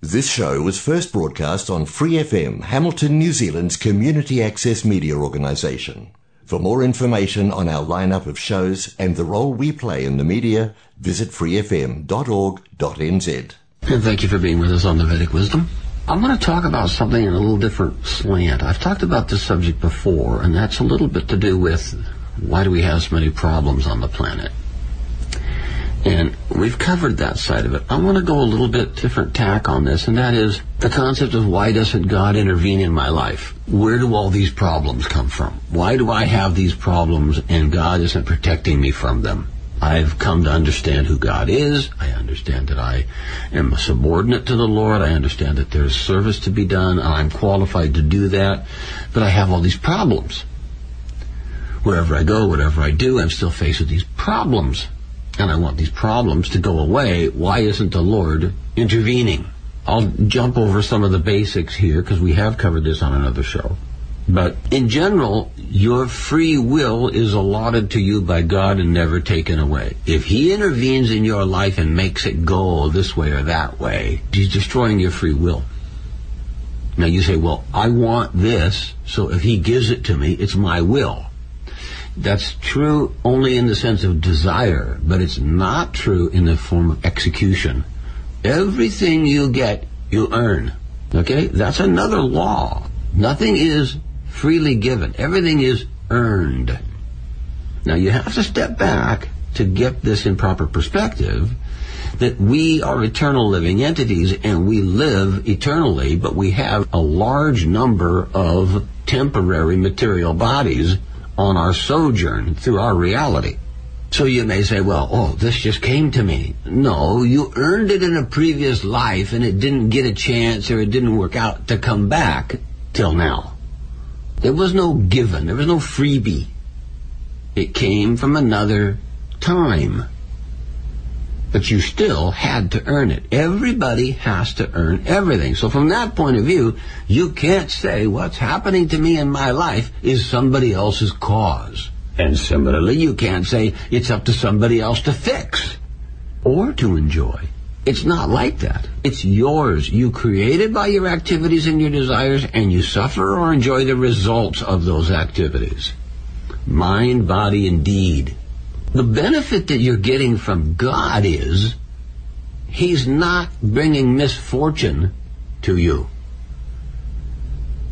This show was first broadcast on Free FM, Hamilton, New Zealand's community access media organisation. For more information on our lineup of shows and the role we play in the media, visit freefm.org.nz. And thank you for being with us on the Vedic Wisdom. I'm going to talk about something in a little different slant. I've talked about this subject before, and that's a little bit to do with why do we have so many problems on the planet? And we've covered that side of it. I want to go a little bit different tack on this, and that is the concept of why doesn't God intervene in my life? Where do all these problems come from? Why do I have these problems and God isn't protecting me from them? I've come to understand who God is. I understand that I am a subordinate to the Lord. I understand that there's service to be done. And I'm qualified to do that. But I have all these problems. Wherever I go, whatever I do, I'm still faced with these problems. And I want these problems to go away. Why isn't the Lord intervening? I'll jump over some of the basics here because we have covered this on another show. But in general, your free will is allotted to you by God and never taken away. If He intervenes in your life and makes it go this way or that way, He's destroying your free will. Now you say, well, I want this, so if He gives it to me, it's my will. That's true only in the sense of desire, but it's not true in the form of execution. Everything you get, you earn. Okay? That's another law. Nothing is freely given. Everything is earned. Now you have to step back to get this in proper perspective that we are eternal living entities and we live eternally, but we have a large number of temporary material bodies on our sojourn through our reality. So you may say, well, oh, this just came to me. No, you earned it in a previous life and it didn't get a chance or it didn't work out to come back till now. There was no given. There was no freebie. It came from another time. But you still had to earn it. Everybody has to earn everything. So from that point of view, you can't say what's happening to me in my life is somebody else's cause. And similarly, you can't say it's up to somebody else to fix or to enjoy. It's not like that. It's yours. You created by your activities and your desires, and you suffer or enjoy the results of those activities. Mind, body, and deed. The benefit that you're getting from God is He's not bringing misfortune to you.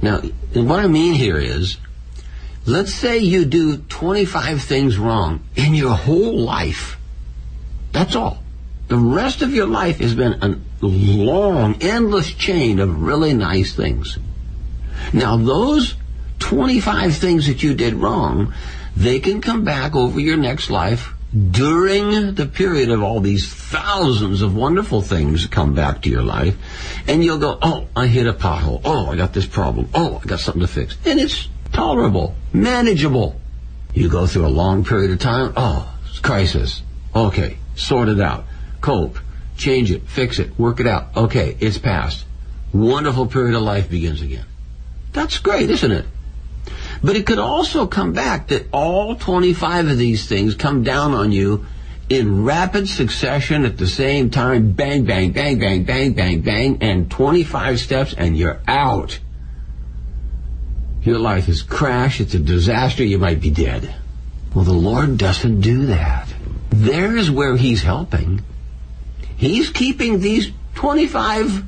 Now, what I mean here is, let's say you do 25 things wrong in your whole life. That's all. The rest of your life has been a long, endless chain of really nice things. Now, those 25 things that you did wrong, they can come back over your next life during the period of all these thousands of wonderful things come back to your life, and you'll go, oh, I hit a pothole. Oh, I got this problem. Oh, I got something to fix. And it's tolerable, manageable. You go through a long period of time. Oh, crisis. Okay, sort it out cope, change it, fix it, work it out. Okay, it's past. Wonderful period of life begins again. That's great, isn't it? But it could also come back that all 25 of these things come down on you in rapid succession at the same time. Bang, bang, bang, bang, bang, bang, bang, and 25 steps and you're out. Your life is crash. It's a disaster. You might be dead. Well, the Lord doesn't do that. There's where He's helping. He's keeping these 25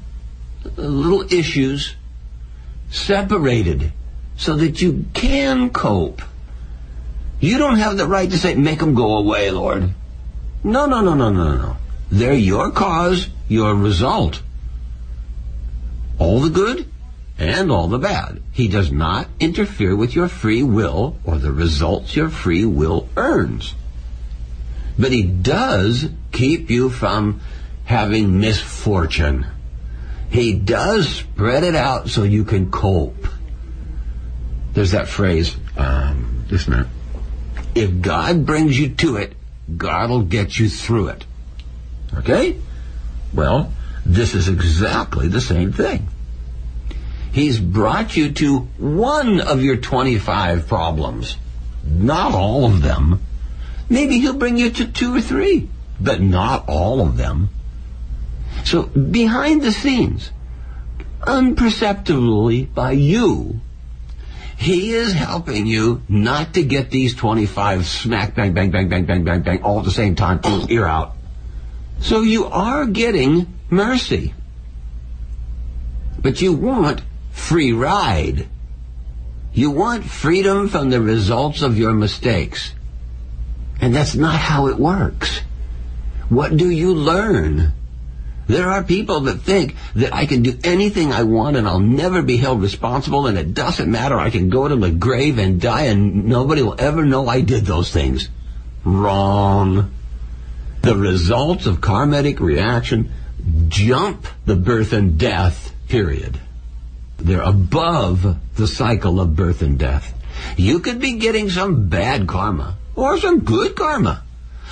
little issues separated so that you can cope. You don't have the right to say, make them go away, Lord. No, no, no, no, no, no, no. They're your cause, your result. All the good and all the bad. He does not interfere with your free will or the results your free will earns. But he does keep you from having misfortune. He does spread it out so you can cope. There's that phrase, um. If God brings you to it, God will get you through it. Okay? Well, this is exactly the same thing. He's brought you to one of your 25 problems. Not all of them. Maybe he'll bring you to two or three, but not all of them. So behind the scenes, unperceptibly by you, he is helping you not to get these 25 smack, bang, bang, bang, bang, bang, bang, bang, all at the same time, ear out. So you are getting mercy. But you want free ride. You want freedom from the results of your mistakes. And that's not how it works. What do you learn? There are people that think that I can do anything I want and I'll never be held responsible and it doesn't matter. I can go to the grave and die and nobody will ever know I did those things. Wrong. The results of karmic reaction jump the birth and death period. They're above the cycle of birth and death. You could be getting some bad karma or some good karma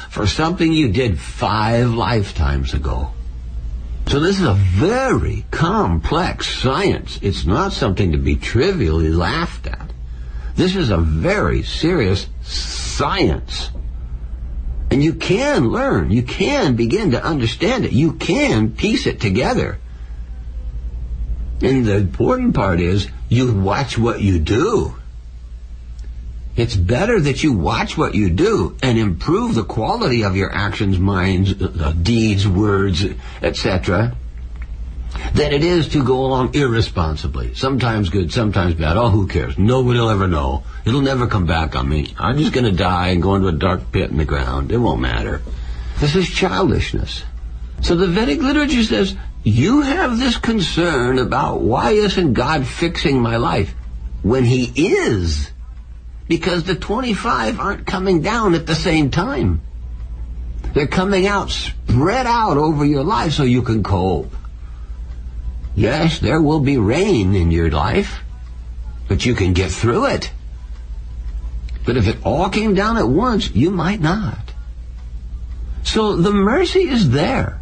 for something you did five lifetimes ago. So this is a very complex science. It's not something to be trivially laughed at. This is a very serious science. And you can learn, you can begin to understand it, you can piece it together. And the important part is you watch what you do. It's better that you watch what you do and improve the quality of your actions, minds, uh, deeds, words, etc., than it is to go along irresponsibly. Sometimes good, sometimes bad. Oh, who cares? Nobody will ever know. It'll never come back on me. I'm just going to die and go into a dark pit in the ground. It won't matter. This is childishness. So the Vedic literature says, you have this concern about why isn't God fixing my life when He is because the 25 aren't coming down at the same time. They're coming out spread out over your life so you can cope. Yes, there will be rain in your life, but you can get through it. But if it all came down at once, you might not. So the mercy is there.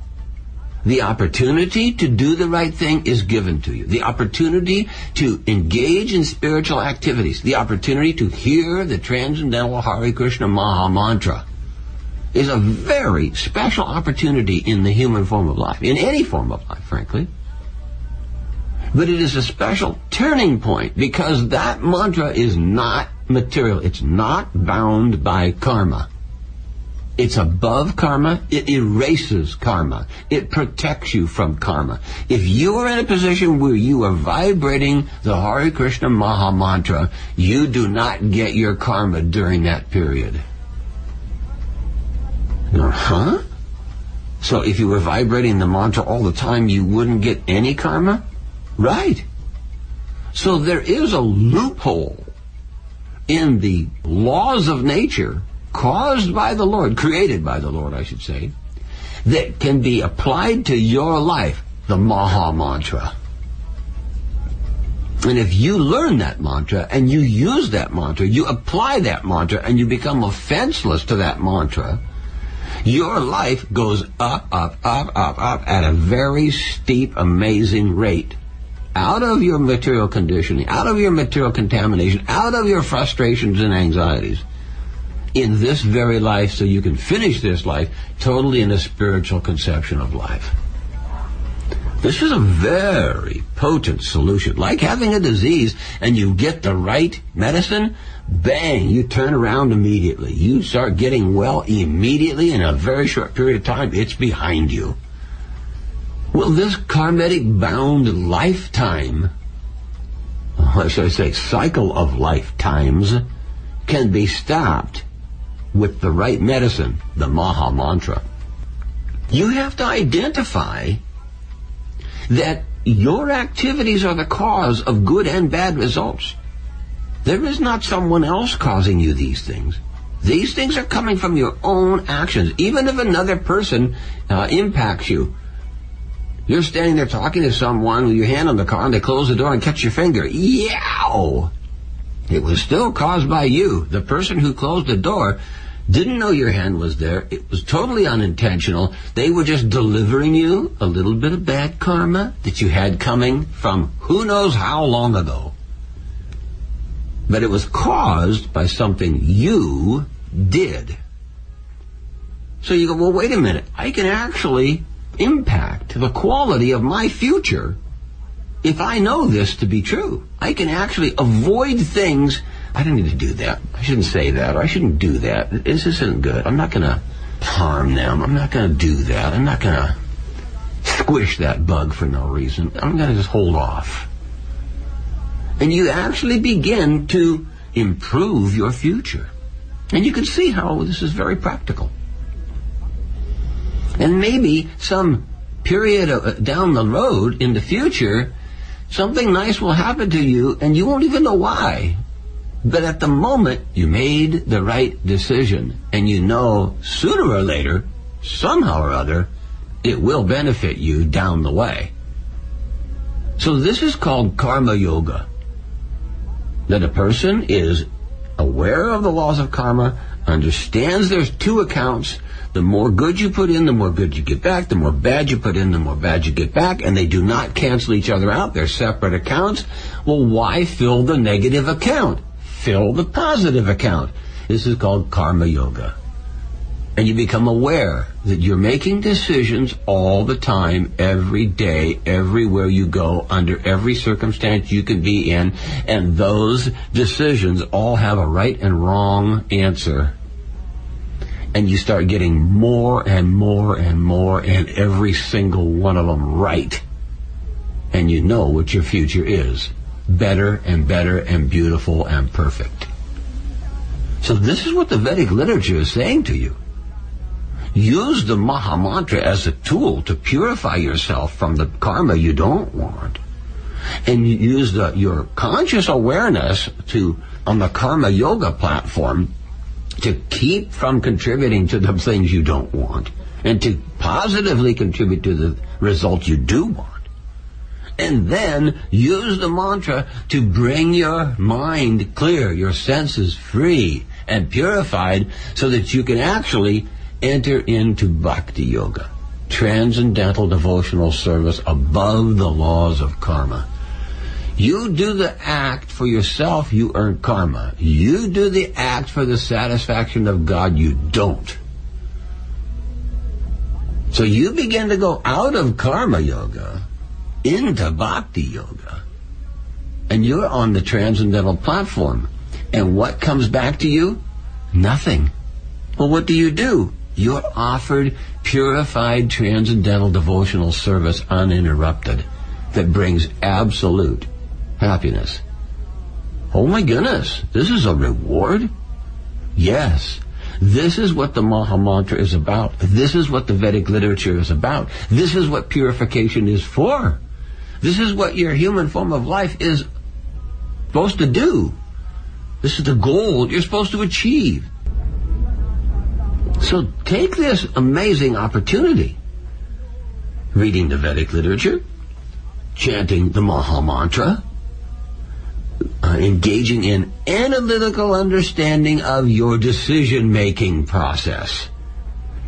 The opportunity to do the right thing is given to you. The opportunity to engage in spiritual activities. The opportunity to hear the transcendental Hare Krishna Maha Mantra is a very special opportunity in the human form of life, in any form of life, frankly. But it is a special turning point because that mantra is not material. It's not bound by karma. It's above karma. It erases karma. It protects you from karma. If you are in a position where you are vibrating the Hare Krishna Maha Mantra, you do not get your karma during that period. Huh? So if you were vibrating the mantra all the time, you wouldn't get any karma? Right. So there is a loophole in the laws of nature caused by the Lord, created by the Lord, I should say, that can be applied to your life, the Maha Mantra. And if you learn that mantra and you use that mantra, you apply that mantra and you become offenseless to that mantra, your life goes up, up, up, up, up at a very steep, amazing rate. Out of your material conditioning, out of your material contamination, out of your frustrations and anxieties in this very life so you can finish this life totally in a spiritual conception of life. This is a very potent solution. Like having a disease and you get the right medicine, bang, you turn around immediately. You start getting well immediately in a very short period of time. It's behind you. Well, this karmic bound lifetime, or should I say cycle of lifetimes, can be stopped with the right medicine, the Maha Mantra. You have to identify that your activities are the cause of good and bad results. There is not someone else causing you these things. These things are coming from your own actions. Even if another person uh, impacts you, you're standing there talking to someone with your hand on the car and they close the door and catch your finger. Yow! It was still caused by you. The person who closed the door didn't know your hand was there. It was totally unintentional. They were just delivering you a little bit of bad karma that you had coming from who knows how long ago. But it was caused by something you did. So you go, well, wait a minute. I can actually impact the quality of my future if I know this to be true. I can actually avoid things. I don't need to do that. I shouldn't say that, or I shouldn't do that. This isn't good. I'm not going to harm them. I'm not going to do that. I'm not going to squish that bug for no reason. I'm going to just hold off. And you actually begin to improve your future. And you can see how this is very practical. And maybe some period uh, down the road in the future, something nice will happen to you and you won't even know why. But at the moment, you made the right decision and you know sooner or later, somehow or other, it will benefit you down the way. So this is called karma yoga. That a person is aware of the laws of karma, understands there's two accounts. The more good you put in, the more good you get back. The more bad you put in, the more bad you get back. And they do not cancel each other out. They're separate accounts. Well, why fill the negative account? Fill the positive account. This is called karma yoga and you become aware that you're making decisions all the time, every day, everywhere you go, under every circumstance you can be in, and those decisions all have a right and wrong answer. And you start getting more and more and more, and every single one of them right. And you know what your future is better and better and beautiful and perfect. So this is what the Vedic literature is saying to you. Use the Maha Mantra as a tool to purify yourself from the karma you don't want. And use the, your conscious awareness to, on the Karma Yoga platform, to keep from contributing to the things you don't want and to positively contribute to the results you do want. And then use the mantra to bring your mind clear, your senses free and purified so that you can actually enter into bhakti yoga, transcendental devotional service above the laws of karma. You do the act for yourself, you earn karma. You do the act for the satisfaction of God, you don't. So you begin to go out of karma yoga into bhakti yoga. And you're on the transcendental platform. And what comes back to you? Nothing. Well, what do you do? You're offered purified transcendental devotional service uninterrupted that brings absolute happiness. Oh my goodness, this is a reward? Yes. This is what the Maha Mantra is about. This is what the Vedic literature is about. This is what purification is for. This is what your human form of life is supposed to do. This is the goal you're supposed to achieve. So take this amazing opportunity. Reading the Vedic literature, chanting the Maha Mantra, uh, engaging in analytical understanding of your decision making process.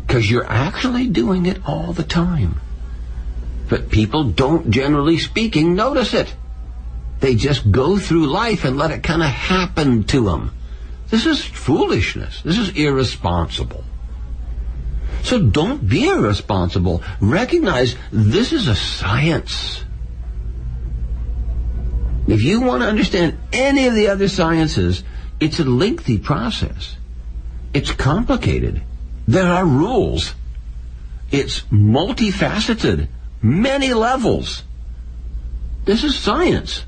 Because you're actually doing it all the time. But people don't, generally speaking, notice it. They just go through life and let it kind of happen to them. This is foolishness. This is irresponsible. So don't be irresponsible. Recognize this is a science. If you want to understand any of the other sciences, it's a lengthy process. It's complicated. There are rules. It's multifaceted, many levels. This is science.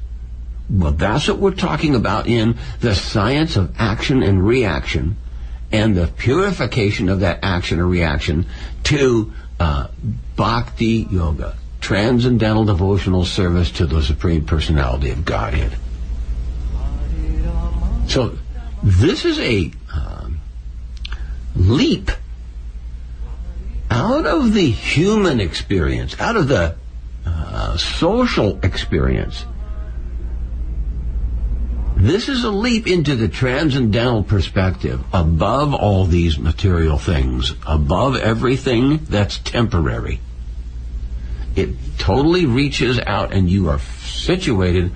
Well, that's what we're talking about in the science of action and reaction and the purification of that action or reaction to uh, bhakti yoga, transcendental devotional service to the Supreme Personality of Godhead. So this is a um, leap out of the human experience, out of the uh, social experience this is a leap into the transcendental perspective, above all these material things, above everything that's temporary. It totally reaches out and you are situated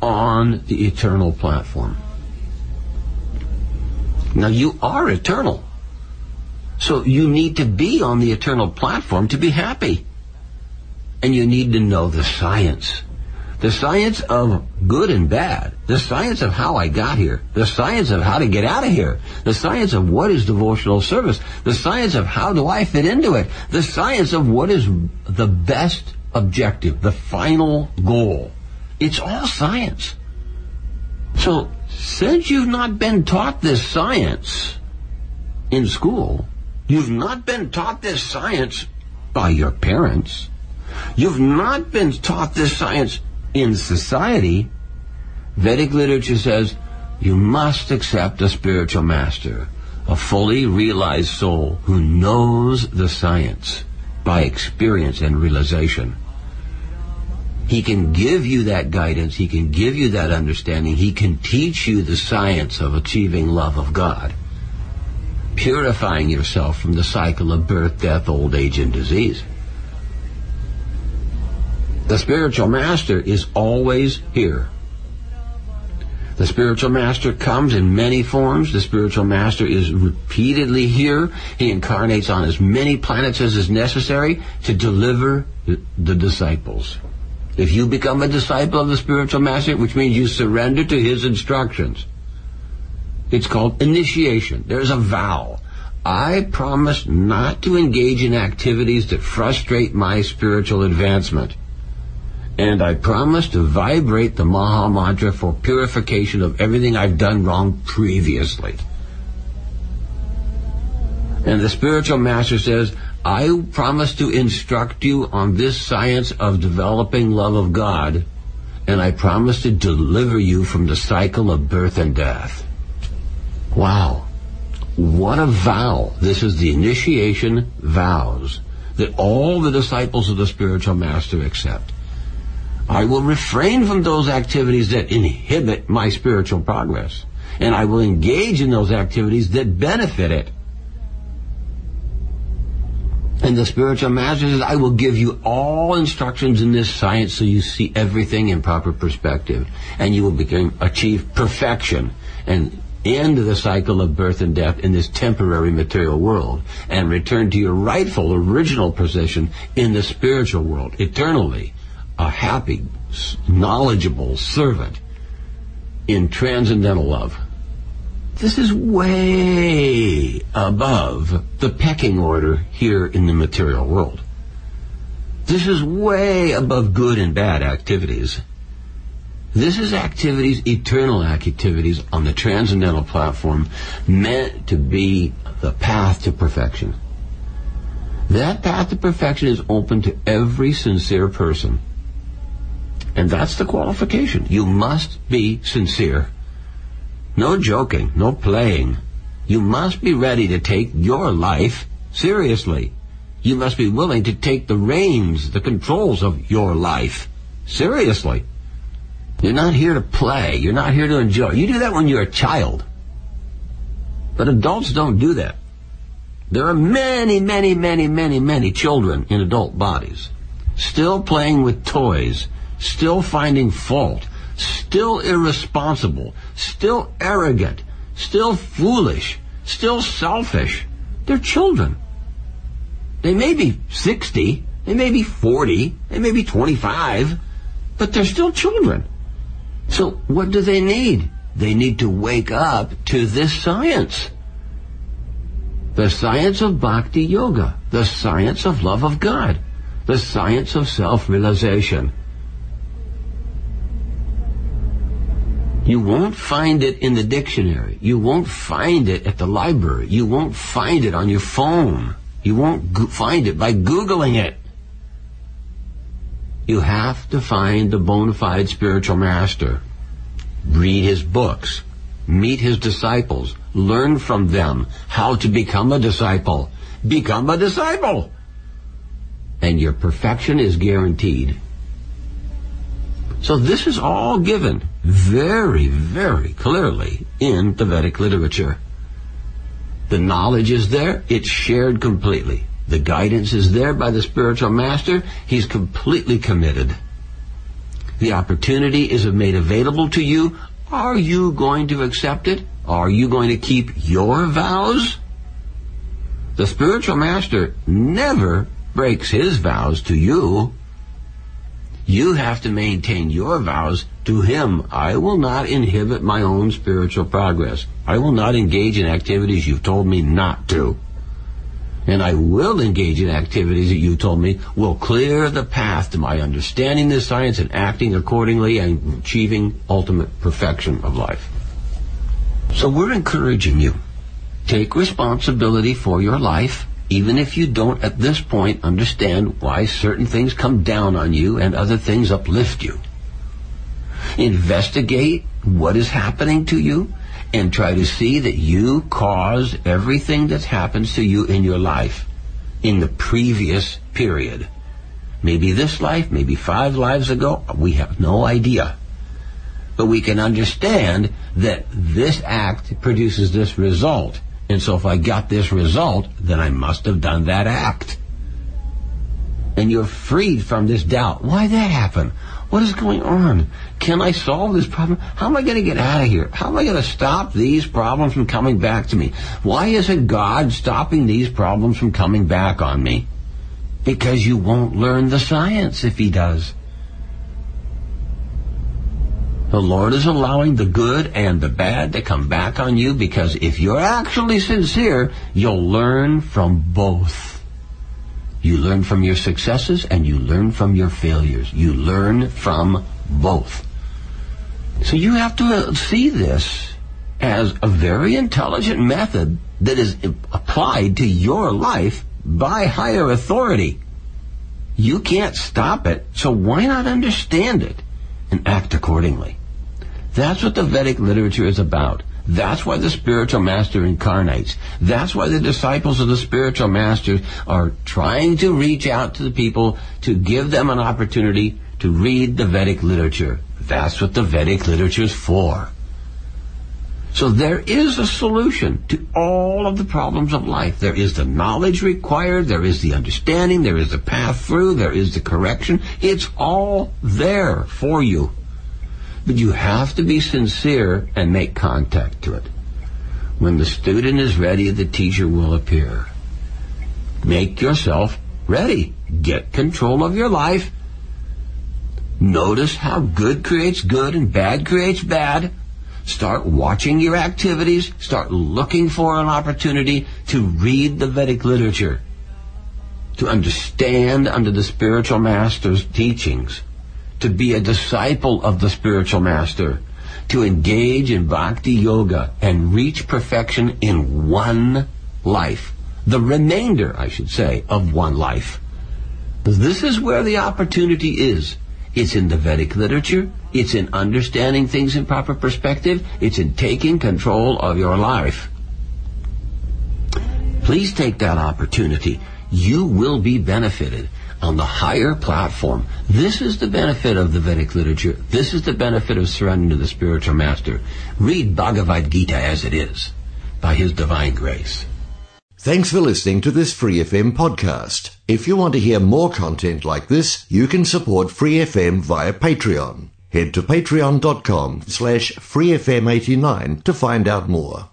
on the eternal platform. Now you are eternal. So you need to be on the eternal platform to be happy. And you need to know the science. The science of good and bad. The science of how I got here. The science of how to get out of here. The science of what is devotional service. The science of how do I fit into it. The science of what is the best objective, the final goal. It's all science. So, since you've not been taught this science in school, you've not been taught this science by your parents, you've not been taught this science in society, Vedic literature says you must accept a spiritual master, a fully realized soul who knows the science by experience and realization. He can give you that guidance. He can give you that understanding. He can teach you the science of achieving love of God, purifying yourself from the cycle of birth, death, old age, and disease. The spiritual master is always here. The spiritual master comes in many forms. The spiritual master is repeatedly here. He incarnates on as many planets as is necessary to deliver the disciples. If you become a disciple of the spiritual master, which means you surrender to his instructions, it's called initiation. There's a vow. I promise not to engage in activities that frustrate my spiritual advancement and I promise to vibrate the Maha Mantra for purification of everything I've done wrong previously. And the spiritual master says, I promise to instruct you on this science of developing love of God, and I promise to deliver you from the cycle of birth and death. Wow. What a vow. This is the initiation vows that all the disciples of the spiritual master accept. I will refrain from those activities that inhibit my spiritual progress. And I will engage in those activities that benefit it. And the spiritual master says, I will give you all instructions in this science so you see everything in proper perspective. And you will become, achieve perfection and end the cycle of birth and death in this temporary material world and return to your rightful original position in the spiritual world eternally a happy, knowledgeable servant in transcendental love. This is way above the pecking order here in the material world. This is way above good and bad activities. This is activities, eternal activities on the transcendental platform meant to be the path to perfection. That path to perfection is open to every sincere person. And that's the qualification. You must be sincere. No joking, no playing. You must be ready to take your life seriously. You must be willing to take the reins, the controls of your life seriously. You're not here to play. You're not here to enjoy. You do that when you're a child. But adults don't do that. There are many, many, many, many, many children in adult bodies still playing with toys still finding fault, still irresponsible, still arrogant, still foolish, still selfish. They're children. They may be 60, they may be 40, they may be 25, but they're still children. So what do they need? They need to wake up to this science. The science of bhakti yoga, the science of love of God, the science of self-realization. You won't find it in the dictionary. You won't find it at the library. You won't find it on your phone. You won't go- find it by Googling it. You have to find the bona fide spiritual master. Read his books. Meet his disciples. Learn from them how to become a disciple. Become a disciple. And your perfection is guaranteed. So this is all given very, very clearly in the Vedic literature. The knowledge is there, it's shared completely. The guidance is there by the spiritual master, he's completely committed. The opportunity is made available to you. Are you going to accept it? Are you going to keep your vows? The spiritual master never breaks his vows to you. You have to maintain your vows to Him. I will not inhibit my own spiritual progress. I will not engage in activities you've told me not to. And I will engage in activities that you told me will clear the path to my understanding this science and acting accordingly and achieving ultimate perfection of life. So we're encouraging you. Take responsibility for your life even if you don't at this point understand why certain things come down on you and other things uplift you. Investigate what is happening to you and try to see that you cause everything that happens to you in your life in the previous period. Maybe this life, maybe five lives ago, we have no idea. But we can understand that this act produces this result and so if I got this result, then I must have done that act. And you're freed from this doubt. Why did that happen? What is going on? Can I solve this problem? How am I going to get out of here? How am I going to stop these problems from coming back to me? Why isn't God stopping these problems from coming back on me? Because you won't learn the science if he does. The Lord is allowing the good and the bad to come back on you because if you're actually sincere, you'll learn from both. You learn from your successes and you learn from your failures. You learn from both. So you have to see this as a very intelligent method that is applied to your life by higher authority. You can't stop it, so why not understand it and act accordingly? That's what the Vedic literature is about. That's why the spiritual master incarnates. That's why the disciples of the spiritual master are trying to reach out to the people to give them an opportunity to read the Vedic literature. That's what the Vedic literature is for. So there is a solution to all of the problems of life. There is the knowledge required, there is the understanding, there is the path through, there is the correction. It's all there for you. But you have to be sincere and make contact to it. When the student is ready, the teacher will appear. Make yourself ready. Get control of your life. Notice how good creates good and bad creates bad. Start watching your activities. Start looking for an opportunity to read the Vedic literature. To understand under the spiritual master's teachings to be a disciple of the spiritual master, to engage in bhakti yoga and reach perfection in one life. The remainder, I should say, of one life. This is where the opportunity is. It's in the Vedic literature. It's in understanding things in proper perspective. It's in taking control of your life. Please take that opportunity. You will be benefited on the higher platform. This is the benefit of the Vedic literature. This is the benefit of surrendering to the spiritual master. Read Bhagavad Gita as it is, by his divine grace. Thanks for listening to this Free FM podcast. If you want to hear more content like this, you can support Free FM via Patreon. Head to patreon.com slash freefm89 to find out more.